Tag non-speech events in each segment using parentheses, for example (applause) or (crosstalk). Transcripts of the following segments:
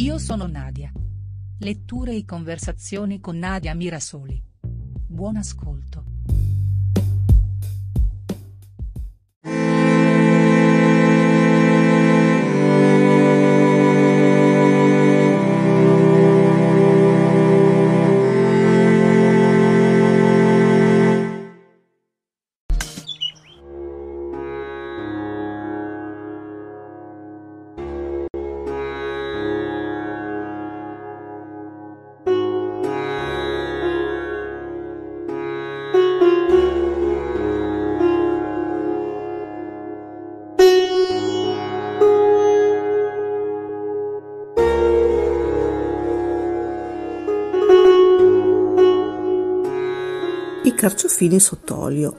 Io sono Nadia. Letture e conversazioni con Nadia Mirasoli. Buon ascolto. I carciofini sott'olio.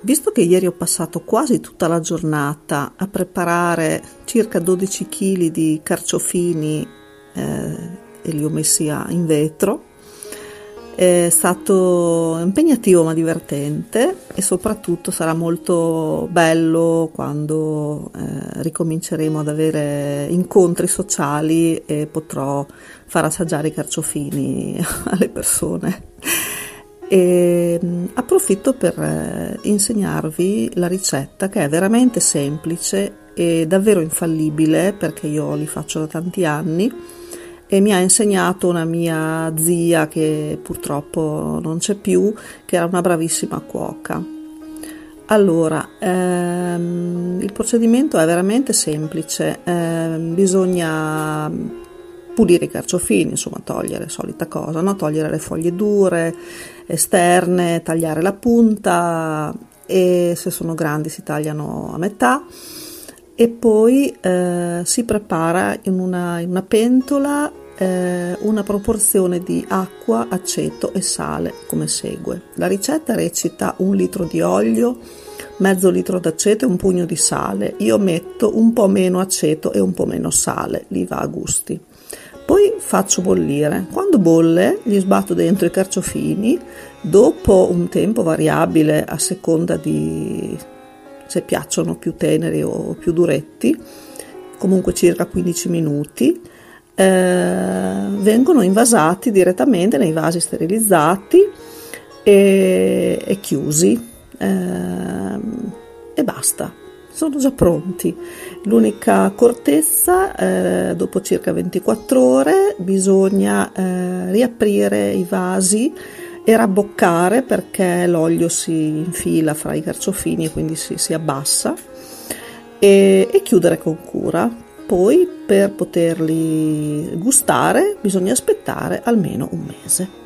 Visto che ieri ho passato quasi tutta la giornata a preparare circa 12 kg di carciofini eh, e li ho messi in vetro, è stato impegnativo ma divertente e soprattutto sarà molto bello quando eh, ricominceremo ad avere incontri sociali e potrò far assaggiare i carciofini (laughs) alle persone. E mh, approfitto per eh, insegnarvi la ricetta che è veramente semplice e davvero infallibile perché io li faccio da tanti anni e mi ha insegnato una mia zia che purtroppo non c'è più, che era una bravissima cuoca. Allora, ehm, il procedimento è veramente semplice, ehm, bisogna pulire i carciofini, insomma togliere, solita cosa, no? togliere le foglie dure, esterne, tagliare la punta e se sono grandi si tagliano a metà e poi eh, si prepara in una, in una pentola eh, una proporzione di acqua, aceto e sale come segue. La ricetta recita un litro di olio, mezzo litro d'aceto e un pugno di sale. Io metto un po' meno aceto e un po' meno sale, li va a gusti. Poi faccio bollire. Quando bolle, gli sbatto dentro i carciofini. Dopo un tempo variabile a seconda di se piacciono più teneri o più duretti, comunque circa 15 minuti, eh, vengono invasati direttamente nei vasi sterilizzati e, e chiusi eh, e basta sono già pronti. L'unica accortezza, eh, dopo circa 24 ore, bisogna eh, riaprire i vasi e rabboccare perché l'olio si infila fra i carciofini e quindi si, si abbassa e, e chiudere con cura. Poi per poterli gustare bisogna aspettare almeno un mese.